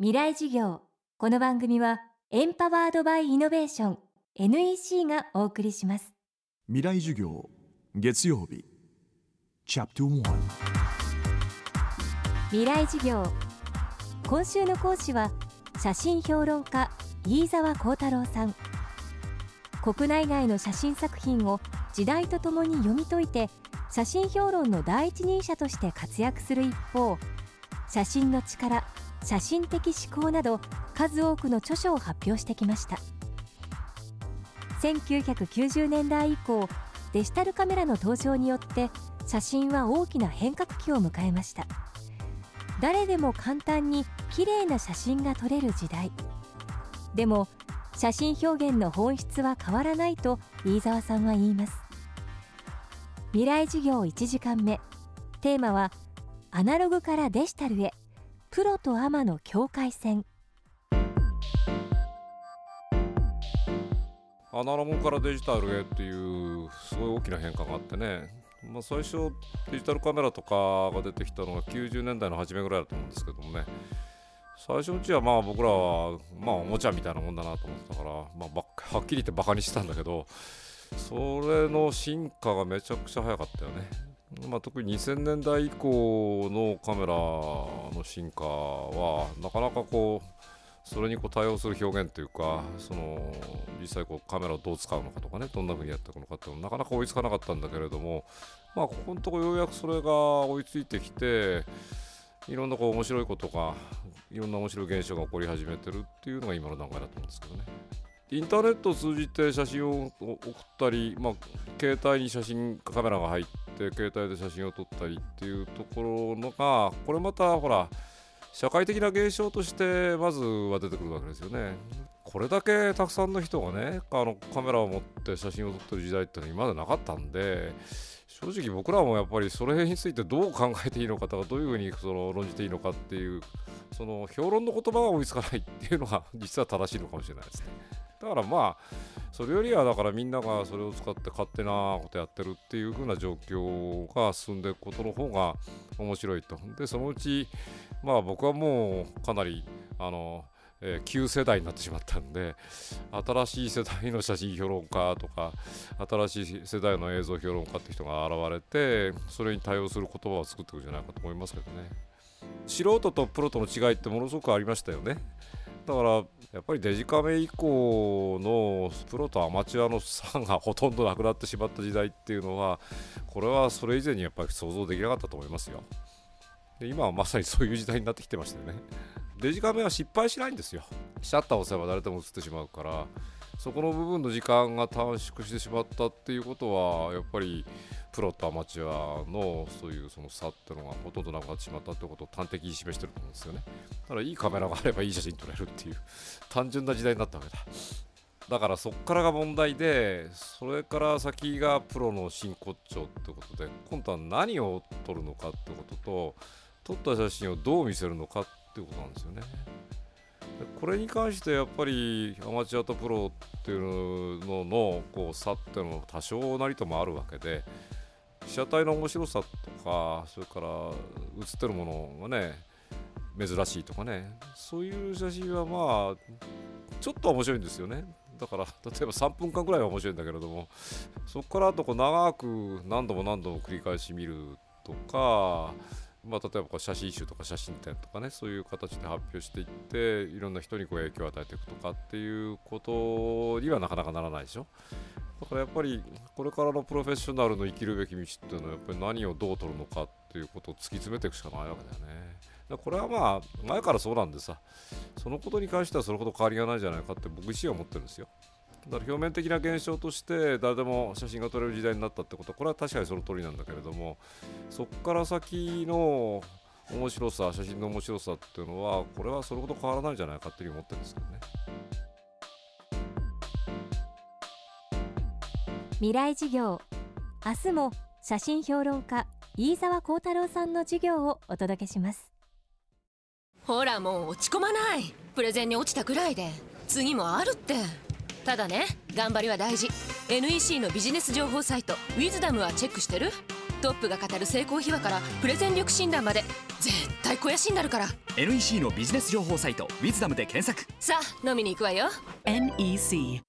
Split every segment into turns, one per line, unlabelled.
未来事業。この番組はエンパワードバイイノベーション NEC がお送りします。
未来授業月曜日。チャプト1
未来事業。今週の講師は写真評論家飯沢幸太郎さん。国内外の写真作品を時代とともに読み解いて写真評論の第一人者として活躍する一方写真の力写真的思考など数多くの著書を発表してきました。1990年代以降デジタルカメラの登場によって写真は大きな変革期を迎えました。誰でも簡単に綺麗な写真が撮れる時代。でも写真表現の本質は変わらないと飯沢さんは言います。未来事業1時間目。テーマはアナログからデジタルへ。プロとアマの境界線。
アナログからデジタルへっていうすごい大きな変化があってね、まあ、最初デジタルカメラとかが出てきたのが90年代の初めぐらいだと思うんですけどもね。最初のうちはまあ僕らはまあおもちゃみたいなもんだなと思ってたから、まあ、はっきり言ってバカにしてたんだけどそれの進化がめちゃくちゃ早かったよね。まあ、特に2000年代以降のカメラの進化はなかなかこうそれにこう対応する表現というかその実際こうカメラをどう使うのかとかねどんな風にやっていくのかっていうのなかなか追いつかなかったんだけれどもまあここのとこようやくそれが追いついてきていろんなこう面白いことがいろんな面白い現象が起こり始めてるっていうのが今の段階だと思うんですけどね。インターネットを通じて写真を送ったり、まあ、携帯に写真カメラが入って携帯で写真を撮ったりっていうところのがこれまたほら社会的な現象としてまずは出てくるわけですよね。これだけたくさんの人がねあのカメラを持って写真を撮ってる時代ってのは今までなかったんで正直僕らもやっぱりそれについてどう考えていいのかとかどういうふうにその論じていいのかっていうその評論の言葉が追いつかないっていうのが実は正しいのかもしれないですね。だからまあそれよりはだからみんながそれを使って勝手なことやってるっていう風な状況が進んでいくことの方が面白いと。でそのうちまあ僕はもうかなりあのえー、旧世代になってしまったんで新しい世代の写真評論家とか新しい世代の映像評論家って人が現れてそれに対応する言葉を作っていくんじゃないかと思いますけどね。素人とプロとの違いってものすごくありましたよね。だからやっぱりデジカメ以降のプロとアマチュアの差がほとんどなくなってしまった時代っていうのはこれはそれ以前にやっぱり想像できなかったと思いますよ。で今はまさにそういう時代になってきてましたよね。デジカメは失敗しないんですよ。シャッターを押せば誰でも映ってしまうからそこの部分の時間が短縮してしまったっていうことはやっぱりプロとアマチュアのそういうその差っていうのがほとんどなくなってしまったってことを端的に示してると思うんですよね。だからいいカメラがあればいい写真撮れるっていう 単純な時代になったわけだ。だからそこからが問題でそれから先がプロの真骨頂ってことで今度は何を撮るのかってことと撮った写真をどう見せるのかっていうことなんですよね。これに関してやっぱりアマチュアとプロっていうののこう差っていうのも多少なりともあるわけで被写体の面白さとかそれから写ってるものがね珍しいとかねそういう写真はまあちょっと面白いんですよね。だから例えば3分間ぐらいは面白いんだけれどもそこからあとこう長く何度も何度も繰り返し見るとかまあ、例えばこう写真集とか写真展とかねそういう形で発表していっていろんな人にこう影響を与えていくとかっていうことにはなかなかならないでしょ。だからやっぱりこれからのプロフェッショナルの生きるべき道っていうのはやっぱり何をどう取るのかっていうことを突き詰めていくしかないわけだよね。だこれはまあ前からそうなんでさそのことに関してはそれほど変わりがないじゃないかって僕自身は思ってるんですよ。だから表面的な現象として誰でも写真が撮れる時代になったってことはこれは確かにその通りなんだけれどもそこから先の面白さ写真の面白さっていうのはこれはそれほど変わらないんじゃないかっていうふうに思ってるんですけどね。
未来事業。明日も写真評論家飯沢幸太郎さんの授業をお届けします。
ほらもう落ち込まない。プレゼンに落ちたくらいで。次もあるって。ただね頑張りは大事。NEC のビジネス情報サイト「ウィズダムはチェックしてる？トップが語る成功秘話からプレゼン力診断まで。絶対肥やしになるから。
NEC のビジネス情報サイト「ウィズダムで検索。
さあ飲みに行くわよ。
NEC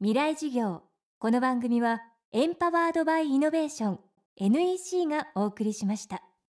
未来事業。この番組はエンパワードバイイノベーション NEC がお送りしました。